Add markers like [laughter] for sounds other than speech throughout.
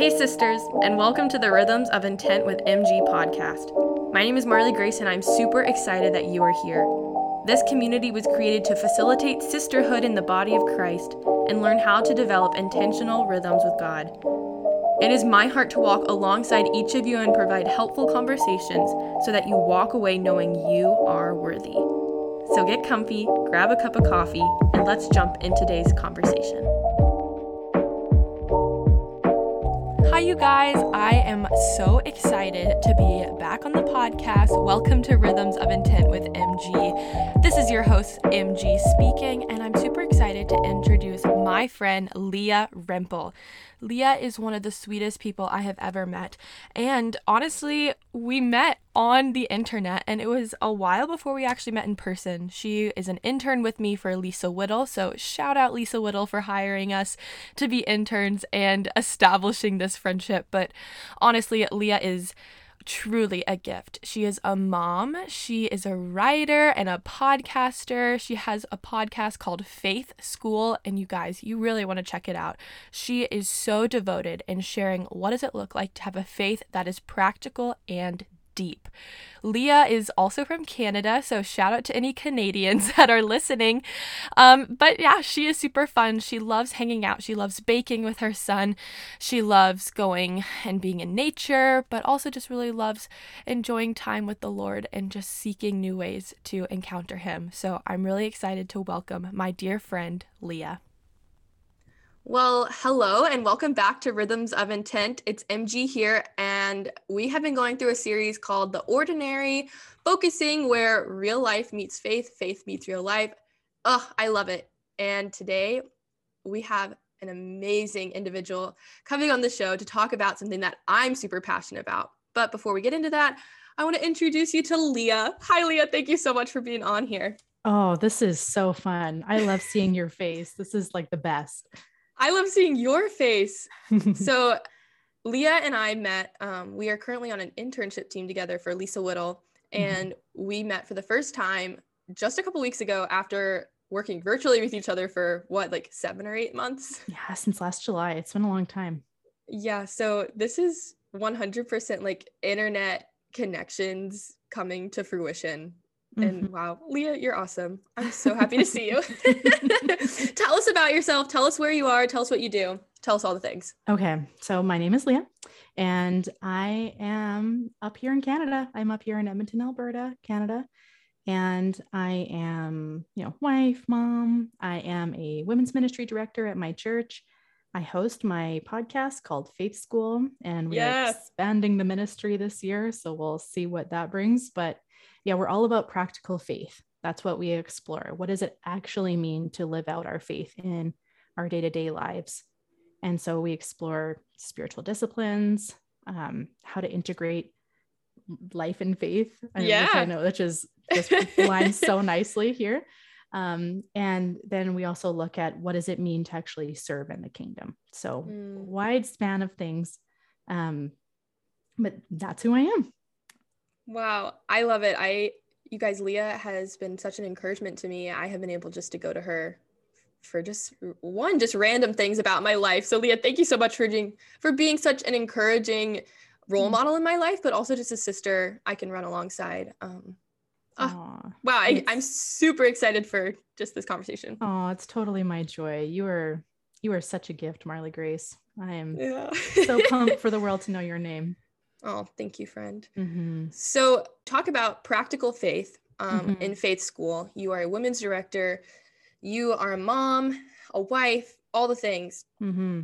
Hey, sisters, and welcome to the Rhythms of Intent with MG podcast. My name is Marley Grace, and I'm super excited that you are here. This community was created to facilitate sisterhood in the body of Christ and learn how to develop intentional rhythms with God. It is my heart to walk alongside each of you and provide helpful conversations so that you walk away knowing you are worthy. So get comfy, grab a cup of coffee, and let's jump in today's conversation. You guys. I am so excited to be back on the podcast. Welcome to Rhythms of Intent with MG. This is your host, MG, speaking, and I'm super excited to introduce my friend, Leah Rempel. Leah is one of the sweetest people I have ever met. And honestly, we met on the internet and it was a while before we actually met in person. She is an intern with me for Lisa Whittle. So shout out Lisa Whittle for hiring us to be interns and establishing this friendship. But honestly, Leah is truly a gift. She is a mom, she is a writer and a podcaster. She has a podcast called Faith School and you guys, you really want to check it out. She is so devoted in sharing what does it look like to have a faith that is practical and deep. Leah is also from Canada, so shout out to any Canadians [laughs] that are listening. Um, but yeah, she is super fun. She loves hanging out. She loves baking with her son. She loves going and being in nature, but also just really loves enjoying time with the Lord and just seeking new ways to encounter Him. So I'm really excited to welcome my dear friend, Leah. Well, hello and welcome back to Rhythms of Intent. It's MG here, and we have been going through a series called The Ordinary, focusing where real life meets faith, faith meets real life. Oh, I love it. And today we have an amazing individual coming on the show to talk about something that I'm super passionate about. But before we get into that, I want to introduce you to Leah. Hi, Leah. Thank you so much for being on here. Oh, this is so fun. I love seeing your face. This is like the best. I love seeing your face. [laughs] so Leah and I met. Um, we are currently on an internship team together for Lisa Whittle, mm-hmm. and mm-hmm. we met for the first time just a couple weeks ago after working virtually with each other for what, like seven or eight months? Yeah, since last July. It's been a long time. Yeah. So this is 100% like internet connections coming to fruition and mm-hmm. wow, Leah, you're awesome. I'm so happy to see you. [laughs] [laughs] tell us about yourself. Tell us where you are. Tell us what you do. Tell us all the things. Okay. So, my name is Leah, and I am up here in Canada. I'm up here in Edmonton, Alberta, Canada. And I am, you know, wife, mom. I am a women's ministry director at my church. I host my podcast called Faith School, and we're expanding the ministry this year. So we'll see what that brings. But yeah, we're all about practical faith. That's what we explore. What does it actually mean to live out our faith in our day to day lives? And so we explore spiritual disciplines, um, how to integrate life and faith. Yeah. Which I know, which is [laughs] just lines so nicely here. Um, and then we also look at what does it mean to actually serve in the kingdom. So mm. wide span of things. Um, but that's who I am. Wow, I love it. I you guys Leah has been such an encouragement to me. I have been able just to go to her for just one just random things about my life. So Leah, thank you so much for being for being such an encouraging role mm. model in my life, but also just a sister I can run alongside. Um, oh, wow, I, am super excited for just this conversation. Oh, it's totally my joy. You are you are such a gift, Marley Grace. I am yeah. so pumped [laughs] for the world to know your name. Oh, thank you, friend. Mm-hmm. So, talk about practical faith um, mm-hmm. in faith school. You are a women's director, you are a mom, a wife, all the things. Mm-hmm.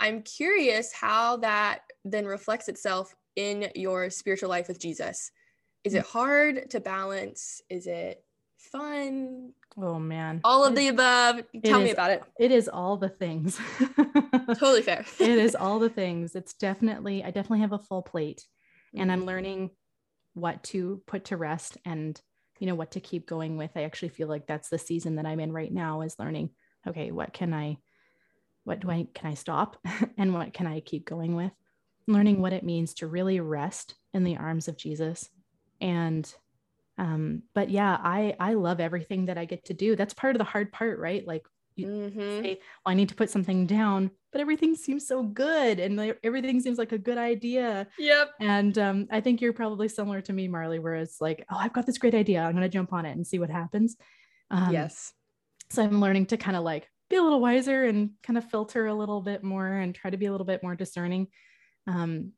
I'm curious how that then reflects itself in your spiritual life with Jesus. Is it hard to balance? Is it fun? Oh man. All of the above. Tell me about it. It is all the things. [laughs] totally fair. it is [laughs] all the things. It's definitely, I definitely have a full plate mm-hmm. and I'm mm-hmm. learning what to put to rest and, you know, what to keep going with. I actually feel like that's the season that I'm in right now is learning, okay, what can I, what do I, can I stop [laughs] and what can I keep going with? Learning what it means to really rest in the arms of Jesus and um, but yeah, I I love everything that I get to do. That's part of the hard part, right? Like you Mhm. say, well, I need to put something down, but everything seems so good and like, everything seems like a good idea. Yep. And um, I think you're probably similar to me, Marley, where it's like, oh, I've got this great idea. I'm going to jump on it and see what happens. Um, yes. So I'm learning to kind of like be a little wiser and kind of filter a little bit more and try to be a little bit more discerning. Um,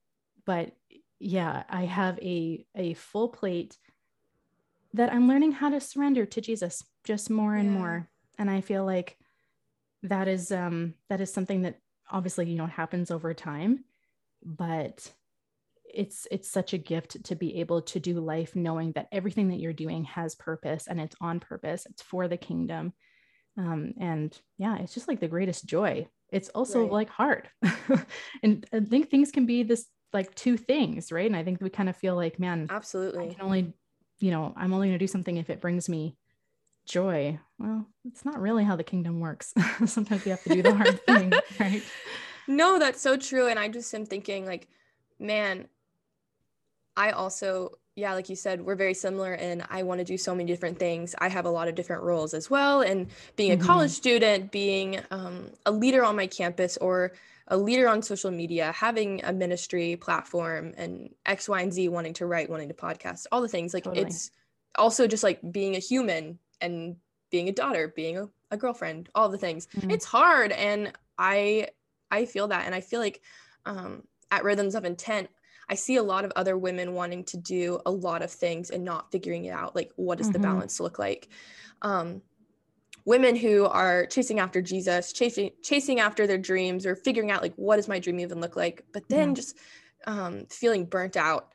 but yeah, I have a a full plate that I'm learning how to surrender to Jesus just more and Yeah. more. And I feel like that is um that is something that obviously you know happens over time, but it's it's such a gift to be able to do life knowing that everything that you're doing has purpose and it's on purpose it's for the kingdom um, and yeah it's just like the greatest joy it's also Right. like hard [laughs] and i think things can be this like two things right and i think we kind of feel like man i Absolutely. can only you know i'm only going to do something if it brings me joy well it's not really how the kingdom works [laughs] sometimes we have to do the hard thing [laughs] right No, that's so true. And I just am thinking, like, man, I also, yeah, like you said, we're very similar and I want to do so many different things. I have a lot of different roles as well. And being a college student, being um, a leader on my campus or a leader on social media, having a ministry platform and X, Y, and Z, wanting to write, wanting to podcast, all the things. Like, Totally. it's also just like being a human and being a daughter, being a, a girlfriend, all the things. Mhm. It's hard. And I, I feel that. And I feel like um, at Rhythms of Intent, I see a lot of other women wanting to do a lot of things and not figuring it out. Like, what does the Mhm. balance look like? Um, women who are chasing after Jesus, chasing chasing after their dreams, or figuring out like what does my dream even look like, but then Yeah. just um, feeling burnt out.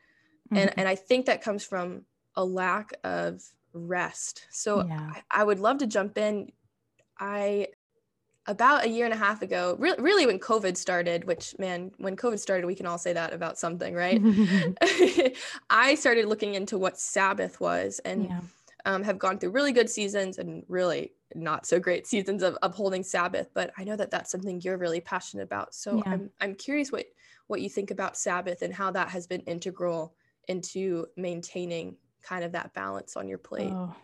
And Mhm. and I think that comes from a lack of rest. So Yeah. I, I would love to jump in. I about a year and a half ago, re- really when COVID started, which man, when COVID started, we can all say that about something, right? [laughs] [laughs] I started looking into what Sabbath was and yeah um, have gone through really good seasons and really not so great seasons of upholding Sabbath. But I know that that's something you're really passionate about. So Yeah. I'm, I'm curious what, what you think about Sabbath and how that has been integral into maintaining kind of that balance on your plate. Oh,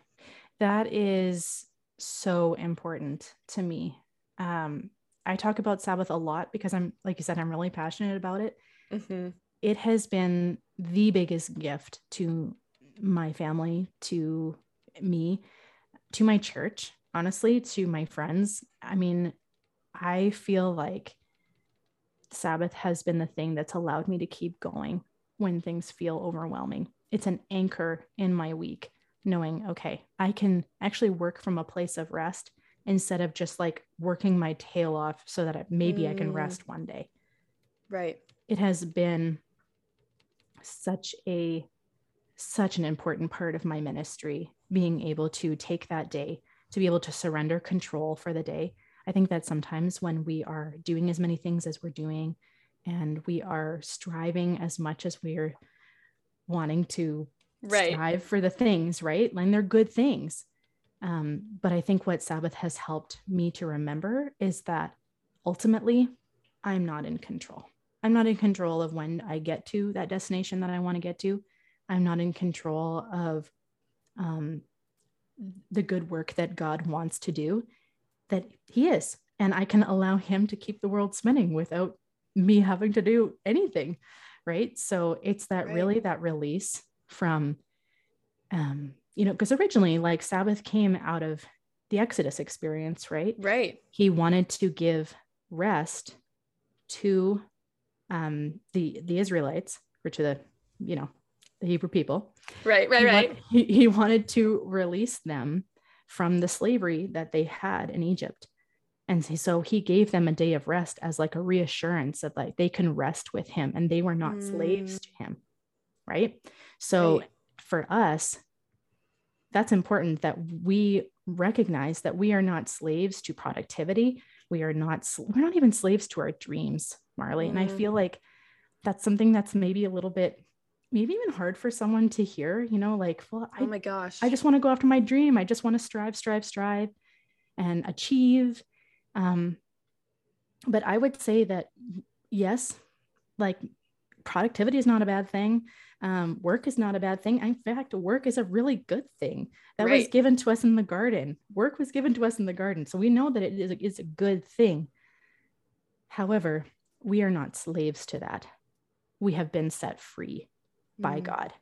that is so important to me. Um, I talk about Sabbath a lot because I'm, like you said, I'm really passionate about it. hmm It has been the biggest gift to my family, to me, to my church, honestly, to my friends. I mean, I feel like Sabbath has been the thing that's allowed me to keep going when things feel overwhelming. It's an anchor in my week, knowing, okay, I can actually work from a place of rest instead of just like working my tail off so that maybe I can Mm. rest one day. Right. It has been such a such an important part of my ministry being able to take that day to be able to surrender control for the day. I think that sometimes when we are doing as many things as we're doing and we are striving as much as we're wanting to Right. strive for the things right? And they're good things. Um, but i think what sabbath has helped me to remember is that ultimately i'm not in control. I'm not in control of when i get to that destination that i want to get to. I'm not in control of um, the good work that god wants to do that he is and i can allow him to keep the world spinning without me having to do anything right so it's that Right. really that release from um you know because originally like sabbath came out of the exodus experience right Right. he wanted to give rest to um the the israelites or to the you know the hebrew people Right. Right. he, Right. he, he wanted to release them from the slavery that they had in Egypt. And so he gave them a day of rest as like a reassurance that like they can rest with him and they were not slaves to him. Right. So Right. for us, that's important that we recognize that we are not slaves to productivity. We are not, we're not even slaves to our dreams, Marley. And I Mm. feel like that's something that's maybe a little bit, maybe even hard for someone to hear, you know, like, well, I, oh my gosh. I just want to go after my dream. I just want to strive, strive, strive and achieve. Um, but I would say that yes, like productivity is not a bad thing. Um, work is not a bad thing. In fact, work is a really good thing that right. was given to us in the garden. Work was given to us in the garden. So we know that it is a, it's a good thing. However, we are not slaves to that. We have been set free mm. by God.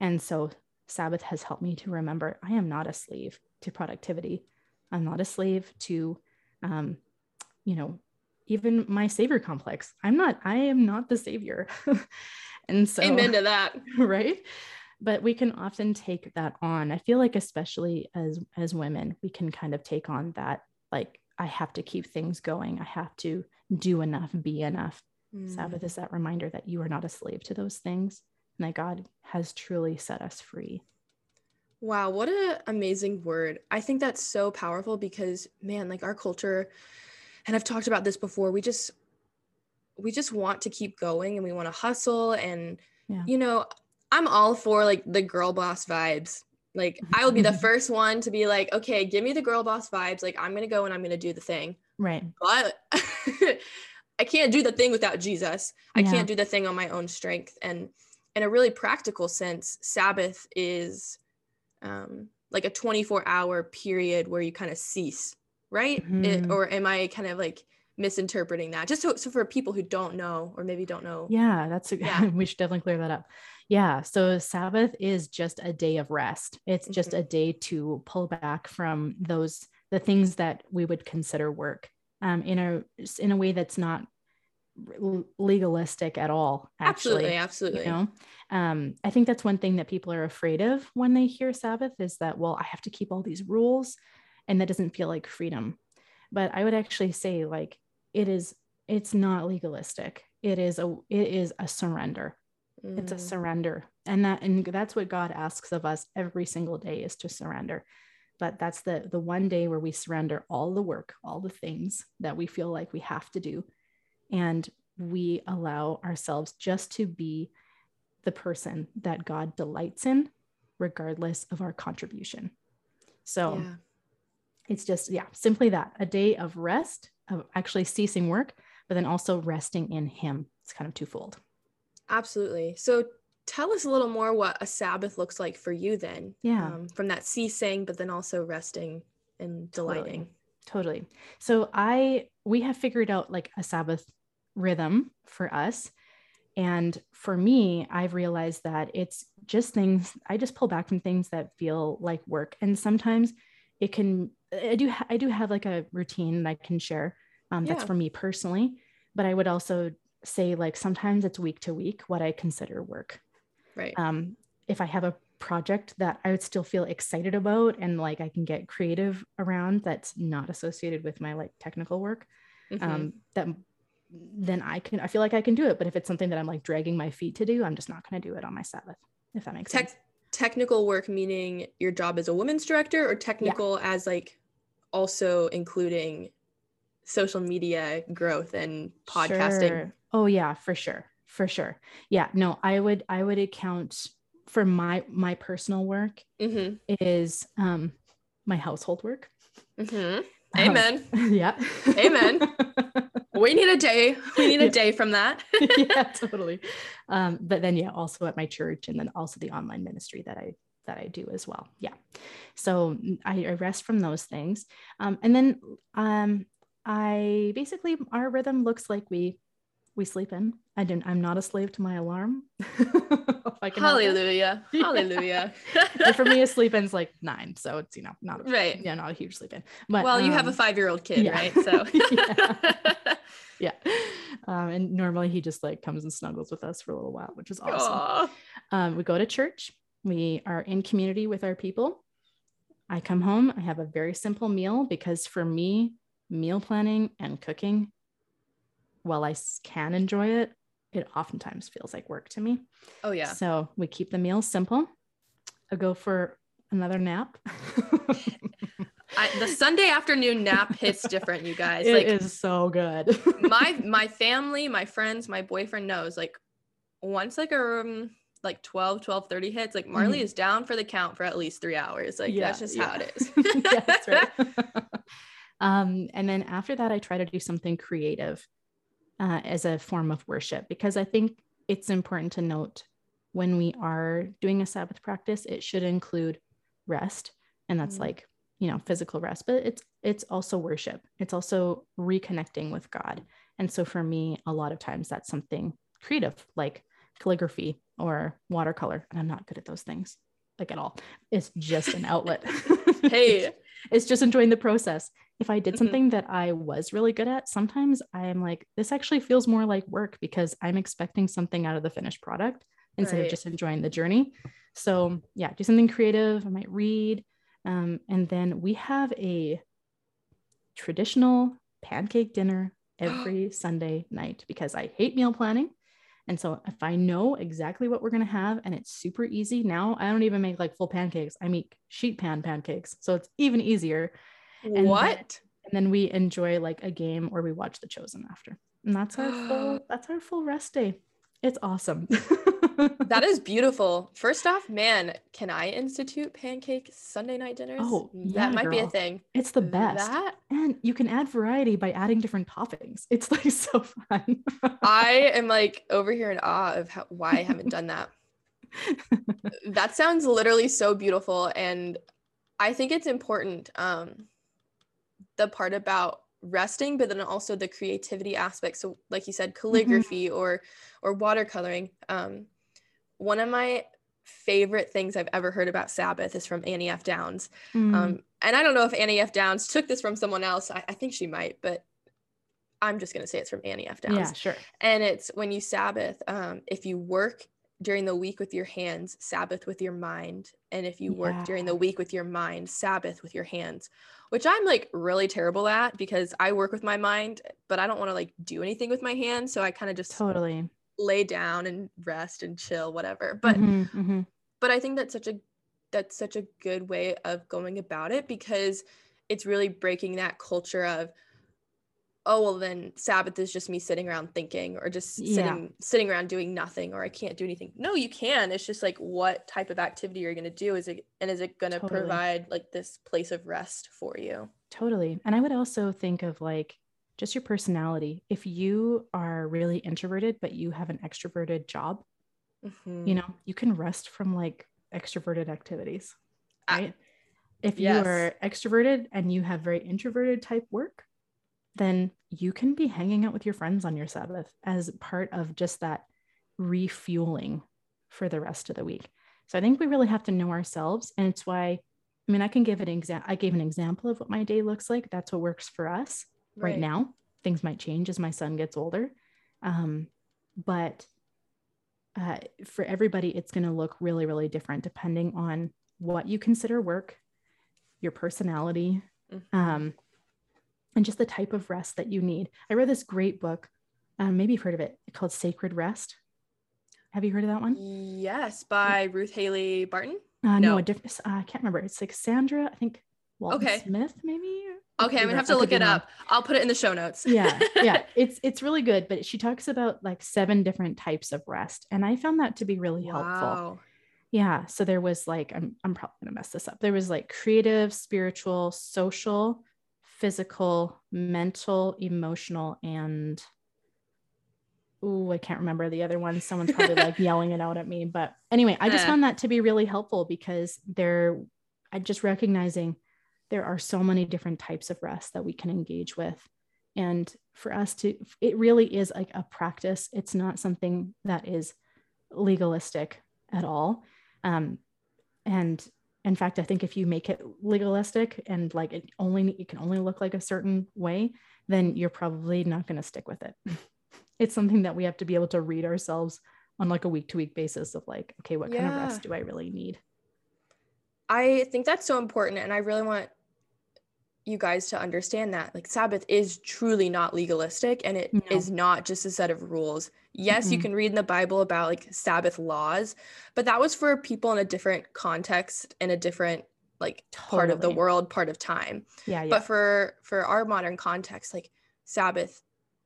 And so Sabbath has helped me to remember I am not a slave to productivity. I'm not a slave to, um, you know, even my savior complex. I'm not, I am not the savior. [laughs] and so, amen to that. [laughs] Right. But we can often take that on. I feel like, especially as, as women, we can kind of take on that, like, I have to keep things going. I have to do enough, be enough. Mm. Sabbath is that reminder that you are not a slave to those things and that God has truly set us free. Wow, what an amazing word. I think that's so powerful because man, like our culture and I've talked about this before, we just we just want to keep going and we want to hustle and yeah. you know, I'm all for like the girl boss vibes. Like I will be the [laughs] first one to be like, okay, give me the girl boss vibes. Like I'm gonna go and I'm gonna do the thing. Right. But [laughs] I can't do the thing without Jesus. I yeah. can't do the thing on my own strength. And in a really practical sense, Sabbath is um, like a 24 hour period where you kind of cease, right? Mm-hmm. It, or am I kind of like misinterpreting that? Just so, so for people who don't know or maybe don't know. Yeah, that's a, yeah. [laughs] we should definitely clear that up. Yeah, so Sabbath is just a day of rest. It's mm-hmm. just a day to pull back from those the things that we would consider work um, in a in a way that's not legalistic at all actually absolutely absolutely. you know? Um, i think that's one thing that people are afraid of when they hear sabbath is that well i have to keep all these rules and that doesn't feel like freedom. But i would actually say like it is it's not legalistic. It is a it is a surrender. Mm. it's a mm. surrender. And that and that's what god asks of us every single day is to surrender. But that's the the one day where we surrender all the work all the things that we feel like we have to do and we allow ourselves just to be the person that God delights in, regardless of our contribution. So yeah. it's just, yeah, simply that a day of rest, of actually ceasing work, but then also resting in Him. It's kind of twofold. Absolutely. So tell us a little more what a Sabbath looks like for you then. Yeah. Um, from that ceasing, but then also resting and delighting. Totally. Totally. So I, we have figured out like a Sabbath rhythm for us. And for me, I've realized that it's just things, I just pull back from things that feel like work. And sometimes it can, I do, I do have like a routine that I can share. Um, that's yeah. for me personally. But I would also say, like, sometimes it's week to week what I consider work. Right. Um, if I have a project that I would still feel excited about and like I can get creative around that's not associated with my like technical work, mm-hmm. um, that then I can, I feel like I can do it. But if it's something that I'm like dragging my feet to do, I'm just not going to do it on my Sabbath, if that makes Te- sense. Technical work, meaning your job as a women's director, or technical yeah. as like also including social media growth and podcasting. Sure. Oh yeah, for sure. For sure. Yeah. No, I would, I would account for my, my personal work mm-hmm. is um, my household work. Mm-hmm. Amen. Um, [laughs] yeah. Amen. [laughs] we need a day. We need a yeah. day from that. [laughs] yeah, totally. Um, but then yeah, also at my church and then also the online ministry that I that I do as well. Yeah. So I, I rest from those things. Um, and then um, I basically our rhythm looks like we we sleep in. I didn't I'm not a slave to my alarm. [laughs] Hallelujah. [laughs] Hallelujah. for me, a sleep in's like nine. So it's, you know, not, right. Yeah, not a huge sleep in. But well, you um, have a um, five year old kid, yeah. right? So [laughs] yeah. yeah. Um, and normally he just like comes and snuggles with us for a little while, which is awesome. Um, we go to church. We are in community with our people. I come home. I have a very simple meal because for me, meal planning and cooking, while I can enjoy it, it oftentimes feels like work to me. Oh, yeah. So we keep the meals simple. I go for another nap. [laughs] I, the Sunday afternoon nap hits different, you guys. It like, is so good. [laughs] my my family, my friends, my boyfriend knows like once like a um, like 12 12 30 hits like marley mm-hmm. is down for the count for at least three hours like yeah, that's just yeah. how it is [laughs] yeah, that's right um and then after that i try to do something creative uh, as a form of worship because I think it's important to note when we are doing a Sabbath practice, it should include rest. And that's mm-hmm. like, you know, physical rest, but it's it's also worship. It's also reconnecting with God. And so for me, a lot of times that's something creative, like calligraphy or watercolor. And I'm not good at those things, like at all. It's just an outlet. [laughs] [laughs] hey, it's just enjoying the process. If I did mm-hmm. something that I was really good at, sometimes I'm like, this actually feels more like work because I'm expecting something out of the finished product instead right. of just enjoying the journey. So, yeah, do something creative. I might read. Um, and then we have a traditional pancake dinner [gasps] every Sunday night because I hate meal planning. And so if I know exactly what we're going to have and it's super easy now, I don't even make like full pancakes. I make sheet pan pancakes. So it's even easier. And what? Then, and then we enjoy like a game or we watch The Chosen after. And that's our full [gasps] that's our full rest day. It's awesome. [laughs] that is [laughs] beautiful. First off, man, can I institute pancake Sunday night dinners? Oh, yeah, that might girl. be a thing. It's the best. That and you can add variety by adding different toppings. [laughs] It's like so fun. I [laughs] am like over here in awe of how, why I haven't done that. that sounds literally so beautiful and I think it's important um the part about resting but then also the creativity aspect so like you said mm-hmm. calligraphy mm-hmm. or or watercoloring um one of my favorite things I've ever heard about Sabbath is from Annie F. Downs. Mm. Um, and I don't know if Annie F. Downs took this from someone else. I, I think she might, but I'm just going to say it's from Annie F. Downs. Yeah, sure. And it's when you Sabbath, um, if you work during the week with your hands, Sabbath with your mind. And if you work during the week with your mind, Sabbath with your hands, which I'm like really terrible at because I work with my mind, but I don't want to like do anything with my hands. So I kind of just totally lay down and rest and chill whatever but mm-hmm, mm-hmm. but i think that's such a that's such a good way of going about it because it's really breaking that culture of oh well then sabbath is just me sitting around thinking or just sitting yeah. sitting around doing nothing or i can't do anything no you can it's just like what type of activity are you're going to do is it and is it going to totally. provide like this place of rest for you totally and i would also think of like just your personality. If you are really introverted, but you have an extroverted job, mm-hmm. you know, you can rest from like extroverted activities, right? if yes. you are extroverted and you have very introverted type work, then you can be hanging out with your friends on your Sabbath as part of just that refueling for the rest of the week. So I think we really have to know ourselves. And it's why, I mean, I can give an example. I gave an example of what my day looks like. That's what works for us right, right now. Things might change as my son gets older. Um, but uh, for everybody, it's going to look really, really different depending on what you consider work, your personality, mm-hmm. um, and just the type of rest that you need. I read this great book. Um, maybe you've heard of it called Sacred Rest. Have you heard of that one? Yes, by Ruth Haley Barton. Uh, no, no a different. Uh, I can't remember. It's like Sandra. I think Walton okay. Smith, maybe. Okay, I'm gonna have to look it up. I'll put it in the show notes. yeah, yeah, [laughs] it's it's really good. But she talks about like seven different types of rest, and I found that to be really helpful. wow. Yeah, so there was like I'm I'm probably gonna mess this up. There was like creative, spiritual, social, physical, mental, emotional, and oh, I can't remember the other one. Someone's probably [laughs] like yelling it out at me. But anyway, I just found that to be really helpful because they're I just recognizing there are so many different types of rest that we can engage with and for us to it really is like a practice it's not something that is legalistic at all um, and in fact i think if you make it legalistic and like it only it can only look like a certain way then you're probably not going to stick with it [laughs] it's something that we have to be able to read ourselves on like a week to week basis of like okay what yeah. kind of rest do i really need I think that's so important. And I really want you guys to understand that like sabbath is truly not legalistic and it no. is not just a set of rules yes mm-hmm. you can read in the bible about like sabbath laws but that was for people in a different context in a different like totally. part of the world part of time yeah, yeah but for for our modern context like sabbath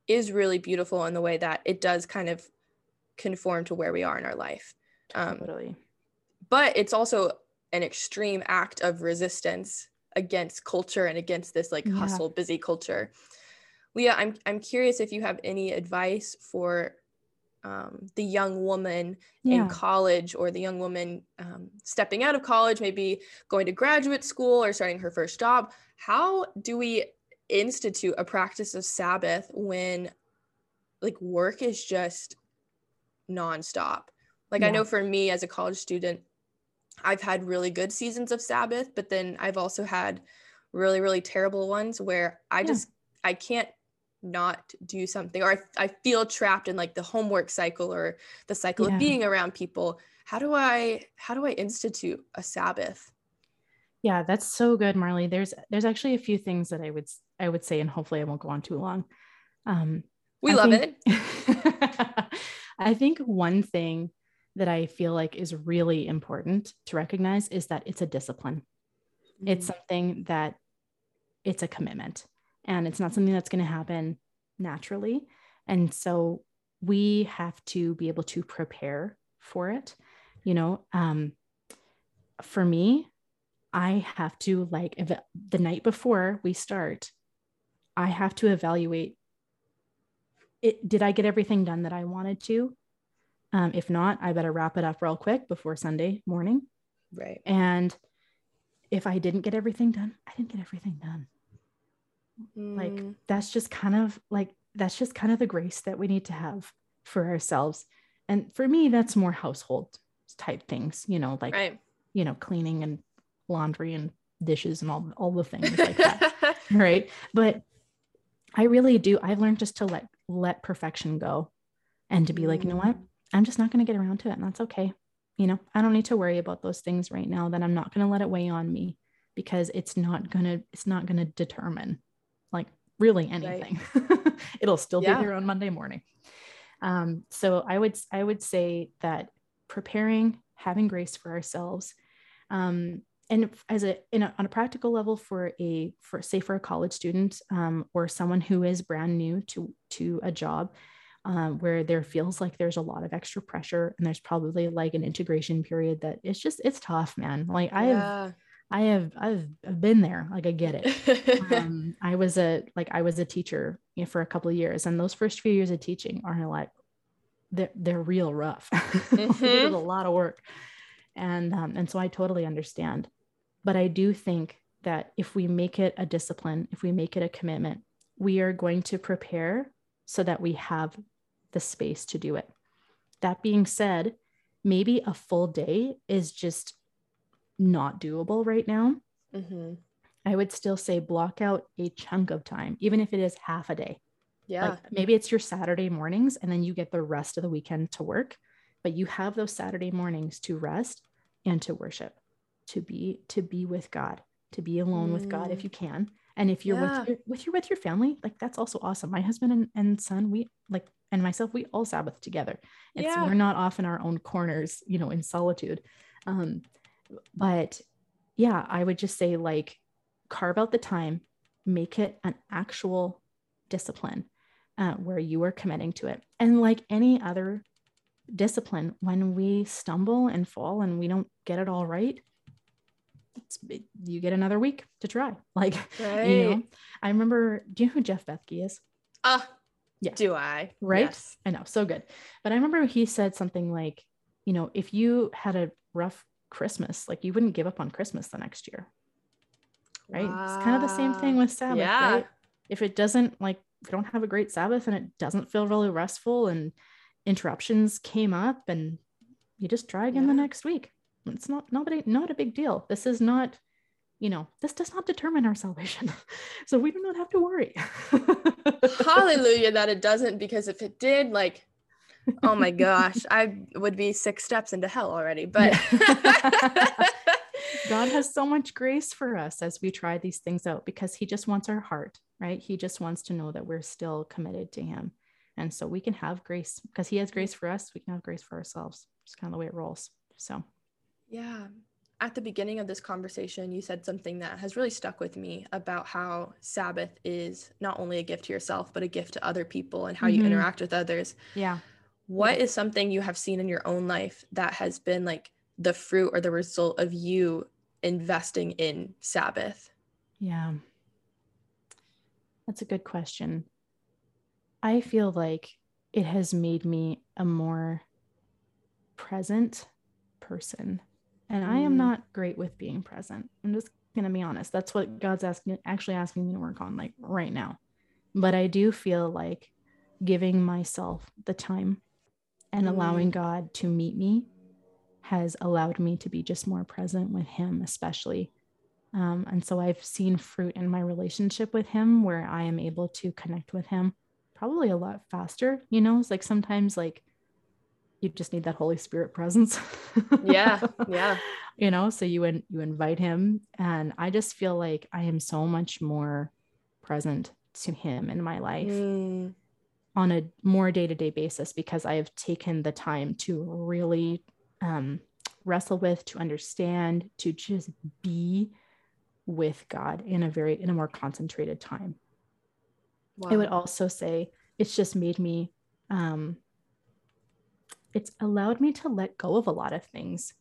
is really beautiful in the way that it does kind of conform to where we are in our life um, totally but it's also an extreme act of resistance against culture and against this like yeah. hustle busy culture leah i'm i'm curious if you have any advice for um, the young woman Yeah. in college or the young woman um, stepping out of college, maybe going to graduate school or starting her first job. How do we institute a practice of Sabbath when like work is just nonstop? Like I know for me as a college student, I've had really good seasons of Sabbath, but then I've also had really, really terrible ones where I Yeah. just I can't not do something or I, I feel trapped in like the homework cycle or the cycle Yeah. of being around people. How do I how do I institute a Sabbath? Yeah, that's so good, Marley. There's there's actually a few things that I would I would say, and hopefully I won't go on too long. Um, We I love think- it. [laughs] I think one thing that I feel like is really important to recognize is that it's a discipline. It's Mm-hmm. something that it's a commitment and it's not something that's going to happen naturally. And so we have to be able to prepare for it. You know, um, for me, I have to like it- the night before we start, I have to evaluate it. Did I get everything done that I wanted to? Um, if not, I better wrap it up real quick before Sunday morning. right. And if I didn't get everything done, I didn't get everything done. Like Mm, that's just kind of like that's just kind of the grace that we need to have for ourselves. And for me, that's more household type things, you know, like right. you know, cleaning and laundry and dishes and all all the things like that. [laughs] right. But I really do. I've learned just to let let perfection go and to be like, you know what? I'm just not going to get around to it. And that's okay. You know, I don't need to worry about those things right now. That I'm not going to let it weigh on me because it's not going to, it's not going to determine like really anything. [laughs] It'll still Yeah. be there on Monday morning. Um, so I would, I would say that preparing, having grace for ourselves, um, and as a, in a on a practical level for a for say for a college student um, or someone who is brand new to to a job um, where there feels like there's a lot of extra pressure and there's probably like an integration period that it's just it's tough man. Like i have yeah. i have i've, been there. Like i get it. [laughs] Um, i was a like i was a teacher you know, for a couple of years and those first few years of teaching are like they're, they're real rough. It is Mhm. a lot of work. And um, and so i totally understand. But i do think that if we make it a discipline if we make it a commitment we are going to prepare so that we have the space to do it that being said maybe a full day is just not doable right now Mhm. I would still say block out a chunk of time, even if it is half a day. Yeah. Like maybe it's your Saturday mornings and then you get the rest of the weekend to work, but you have those Saturday mornings to rest and to worship, to be to be with God, to be alone with God if Mm. you can. And if you're Yeah. with your with your with your family, like that's also awesome. My husband and, and son, we like and myself, we all Sabbath together. It's Yeah. we're not off in our own corners, you know, in solitude. Um, but yeah, I would just say like carve out the time, make it an actual discipline uh, where you are committing to it. And like any other discipline, when we stumble and fall and we don't get it all right, you get another week to try. [laughs] Like, right. you know, I remember, do you know who Jeff Bethke is? Ah, Yeah. Do I? Right? Yes. I know, so good. But I remember he said something like, you know, if you had a rough Christmas, like you wouldn't give up on Christmas the next year. Right. It's kind of the same thing with Sabbath, Yeah. right? If it doesn't like if you don't have a great Sabbath and it doesn't feel really restful and interruptions came up and you just try again the next week. It's not nobody not a big deal. This is not, you know, this does not determine our salvation. [laughs] so we do not have to worry. Hallelujah that it [laughs] doesn't, because if it did, like, oh my gosh, I would be six steps into hell already. But [laughs] God has so much grace for us as we try these things out because He just wants our heart, right? He just wants to know that we're still committed to Him. And so we can have grace because He has grace for us. We can have grace for ourselves. It's kind of the way it rolls. So, Yeah. At the beginning of this conversation, you said something that has really stuck with me about how Sabbath is not only a gift to yourself, but a gift to other people and how you Mhm. interact with others. yeah. What is something you have seen in your own life that has been like the fruit or the result of you investing in Sabbath? Yeah. That's a good question. I feel like it has made me a more present person. And I am Mm. not great with being present. I'm just going to be honest. That's what God's asking actually asking me to work on like right now. But I do feel like giving myself the time and allowing God to meet me has allowed me to be just more present with him especially. Um, and so I've seen fruit in my relationship with him where I am able to connect with him probably a lot faster. You know, it's like sometimes like you just need that Holy Spirit presence. Yeah, [laughs] yeah. you know, so you in, you invite him, and I just feel like I am so much more present to him in my life Mm, on a more day-to-day basis because I have taken the time to really um, wrestle with, to understand, to just be with God in a very in a more concentrated time. I would also say it's just made me um it's allowed me to let go of a lot of things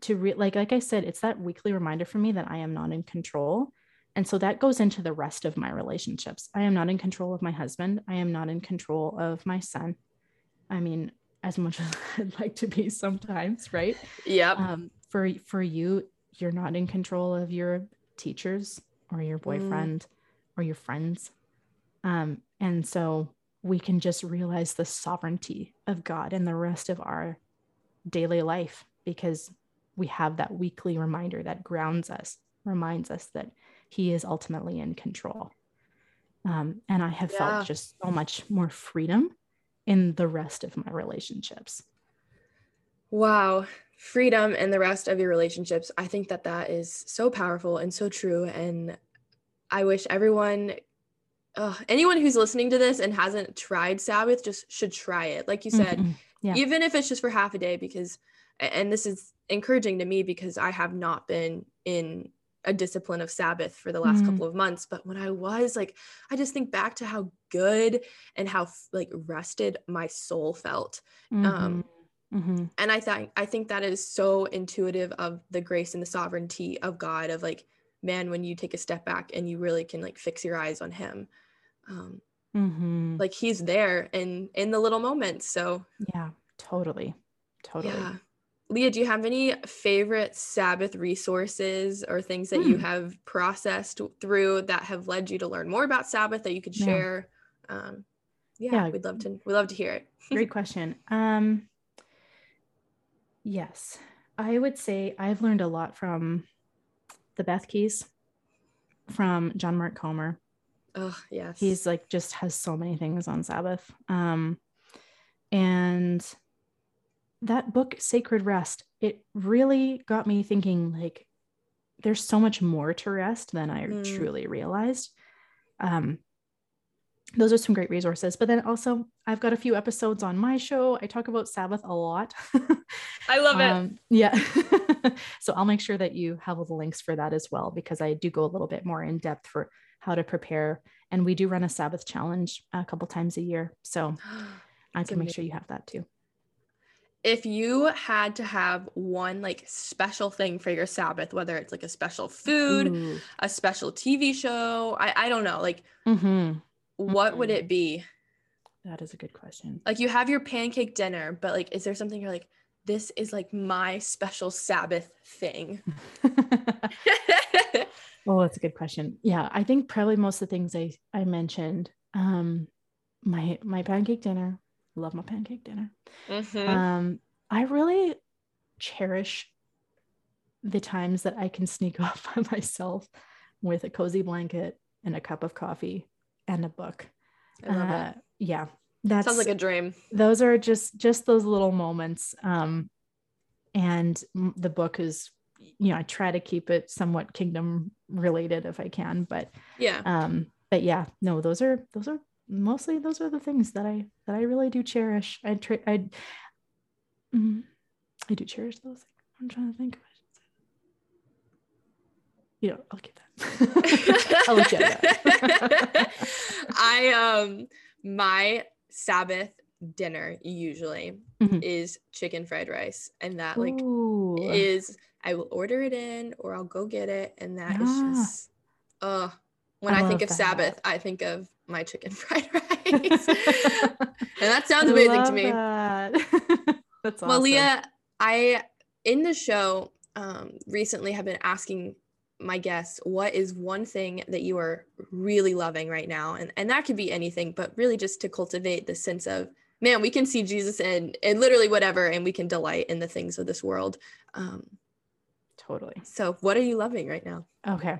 to re- like like I said it's that weekly reminder for me that I am not in control and so that goes into the rest of my relationships. I am not in control of my husband. I am not in control of my son. I mean, as much [laughs] as I'd like to be sometimes, right? Yep. um, for for you you're not in control of your teachers or your boyfriend or your friends um, and so we can just realize the sovereignty of god in the rest of our daily life because we have that weekly reminder that grounds us reminds us that he is ultimately in control um, and i have Yeah. felt just so much more freedom in the rest of my relationships Wow. Freedom and the rest of your relationships. I think that that is so powerful and so true. And I wish everyone, uh, anyone who's listening to this and hasn't tried Sabbath, just should try it. Like you said, Mhm. Yeah. even if it's just for half a day, because, and this is encouraging to me because I have not been in a discipline of Sabbath for the last Mm. couple of months. But when I was like, I just think back to how good and how like rested my soul felt. Um, Mhm. Mhm. and i think i think that is so intuitive of the grace and the sovereignty of god of like man when you take a step back and you really can like fix your eyes on him um Mhm. like he's there in in the little moments so yeah, totally. Totally. yeah leah do you have any favorite sabbath resources or things that you Hmm. have processed through that have led you to learn more about sabbath that you could Yeah. share um yeah, Yeah. we'd love to we'd love to hear it [laughs] Great question. Um yes. I would say I've learned a lot from the Bethkes, from John Mark Comer. oh yes He's like just has so many things on Sabbath. Um and that book Sacred Rest, it really got me thinking like there's so much more to rest than I Mm. truly realized. Um, those are some great resources. But then also, I've got a few episodes on my show. I talk about Sabbath a lot. i love it [laughs] Um, yeah. [laughs] so I'll make sure that you have all the links for that as well, because I do go a little bit more in depth for how to prepare. And we do run a Sabbath challenge a couple times a year. So [gasps] I can make sure you have that too. if you had to have one like special thing for your Sabbath, whether it's like a special food, Ooh. a special TV show, I, I don't know, like Mhm. What would Mhm. it be? That is a good question. Like you have your pancake dinner, but like is there something you're like, this is like my special Sabbath thing? [laughs] Oh, that's a good question. Yeah, I think probably most of the things I I mentioned. Um, my my pancake dinner. Love my pancake dinner. Mhm. Um, I really cherish the times that I can sneak [laughs] off by myself with a cozy blanket and a cup of coffee and a book. I love Uh, it. yeah, That Sounds like a dream. those are just just those little moments. Um, and the book is, you know, I try to keep it somewhat kingdom related if I can, but Yeah. um but yeah no those are those are mostly those are the things that i that i really do cherish i try i mm, i do cherish those things i'm trying to think of you know i'll get that [laughs] i'll let you have that [laughs] I um my Sabbath dinner usually Mhm. is chicken fried rice, and that like Ooh. is I will order it in or I'll go get it, and that is Yeah. just uh when I, I think of Sabbath. I think of my chicken [laughs] fried rice. and that sounds amazing to me. That. That's awesome. Well, Leah, I in the show um, recently have been asking my guests what is one thing that you are really loving right now, and and that could be anything, but really just to cultivate the sense of man, we can see Jesus in in literally whatever, and we can delight in the things of this world. Um, Totally. so, what are you loving right now? Okay.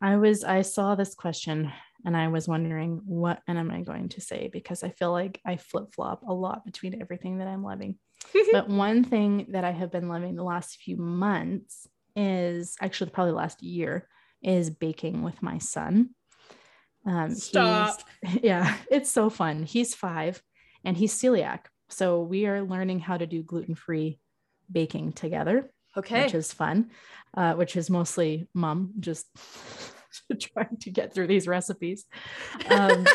I was I saw this question and I was wondering what and am I going to say because I feel like I flip-flop a lot between everything that I'm loving. [laughs] but one thing that I have been loving the last few months is actually probably last year is baking with my son. Um, Stop. [laughs] yeah, it's so fun. He's five and he's celiac. So we are learning how to do gluten-free baking together Okay. which is fun, uh, which is mostly mom just [laughs] trying to get through these recipes. Um,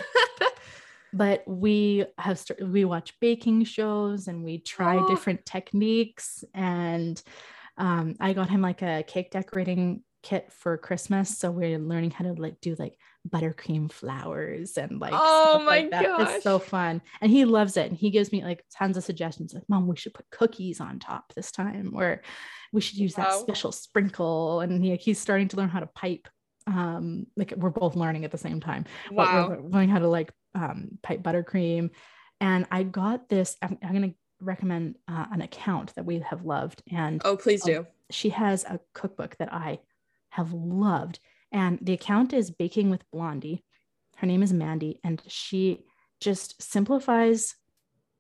[laughs] but we have started, we watch baking shows and we try Oh. different techniques. And um, I got him like a cake decorating kit for Christmas. So we're learning how to like do like buttercream flowers and like Oh my like gosh. It's so fun. And he loves it. And he gives me like tons of suggestions like, Mom, we should put cookies on top this time, or we should use that Wow. special sprinkle. And he, he's starting to learn how to pipe. Um, like we're both learning at the same time. but wow. we're learning how to like um, pipe buttercream. And I got this, I'm, I'm going to recommend uh, an account that we have loved. And Oh, please do. she has a cookbook that I have loved. And the account is Baking with Blondie. Her name is Mandy, and she just simplifies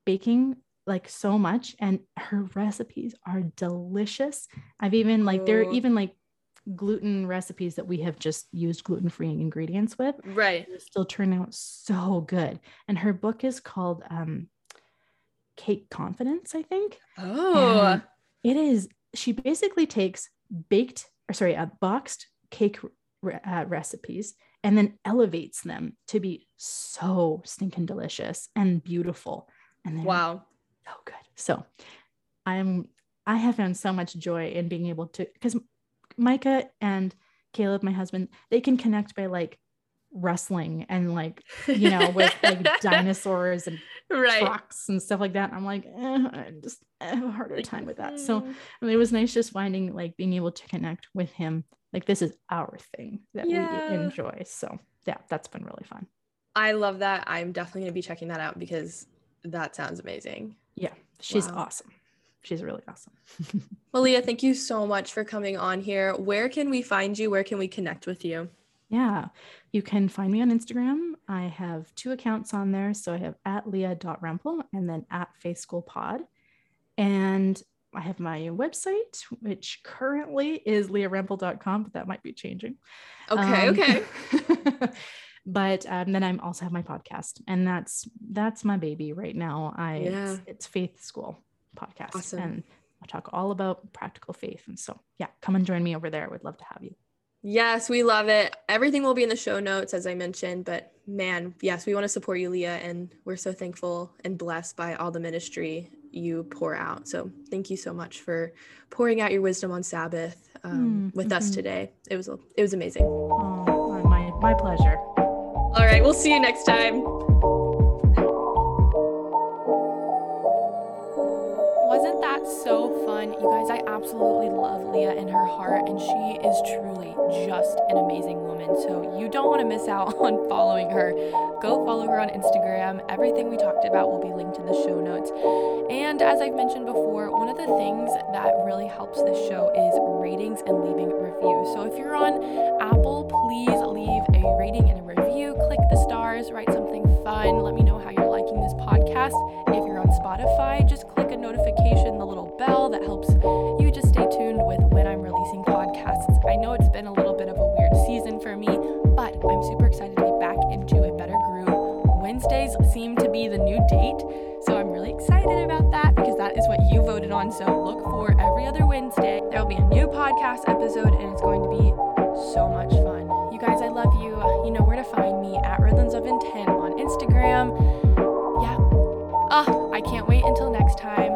baking like so much. And her recipes are delicious. I've even like, there are even like gluten recipes that we have just used gluten free ingredients with. Right. Still turn out so good. And her book is called um, Cake Confidence, I think. Oh. And it is, she basically takes baked, or sorry, uh, boxed cake re- uh, recipes and then elevates them to be so stinking delicious and beautiful. And wow. so good. So I'm, I have found so much joy in being able to, because Micah and Caleb, my husband, they can connect by like wrestling and like, you know, with like [laughs] dinosaurs and right. trucks and stuff like that. And I'm like, eh, I just I have a harder time with that. So Mm. I mean, it was nice just finding like being able to connect with him. Like this is our thing that Yeah. we enjoy. So yeah, that's been really fun. I love that. I'm definitely going to be checking that out because that sounds amazing. Yeah, she's Wow. awesome. She's really awesome. [laughs] Well, Leah, thank you so much for coming on here. Where can we find you? Where can we connect with you? Yeah, you can find me on Instagram. I have two accounts on there. So I have at leah.rempel and then at Faith School Pod. And I have my website, which currently is leahrempel.com, but that might be changing. Okay. Um, okay. [laughs] but um, then I'm also have my podcast, and that's that's my baby right now. I Yeah. it's, it's Faith School podcast, Awesome. and I talk all about practical faith. And so, yeah, come and join me over there. I would love to have you. Yes, we love it. Everything will be in the show notes, as I mentioned. But man, yes, we want to support you, Leah. And we're so thankful and blessed by all the ministry you pour out. So thank you so much for pouring out your wisdom on Sabbath um, Mm, with us mhm. today. It was it was amazing. Oh, my my pleasure. All right, we'll see you next time. Wasn't that so fun? You guys, I absolutely love And her heart, and she is truly just an amazing woman. So you don't want to miss out [laughs] on following her. Go follow her on Instagram. Everything we talked about will be linked in the show notes. And as I've mentioned before, one of the things that really helps this show is ratings and leaving reviews. So if you're on Apple, please leave a rating and a review. Click the stars, write something fun. Let me know how you're liking this podcast. Spotify, just click a notification, the little bell that helps you just stay tuned with when I'm releasing podcasts. I know it's been a little bit of a weird season for me, but I'm super excited to get back into a better groove. Wednesdays seem to be the new date, so I'm really excited about that because that is what you voted on. So look for every other Wednesday. There will be a new podcast episode, and it's going to be so much fun. You guys, I love you. You know where to find me at Rhythms of Intent on Instagram. I can't wait until next time.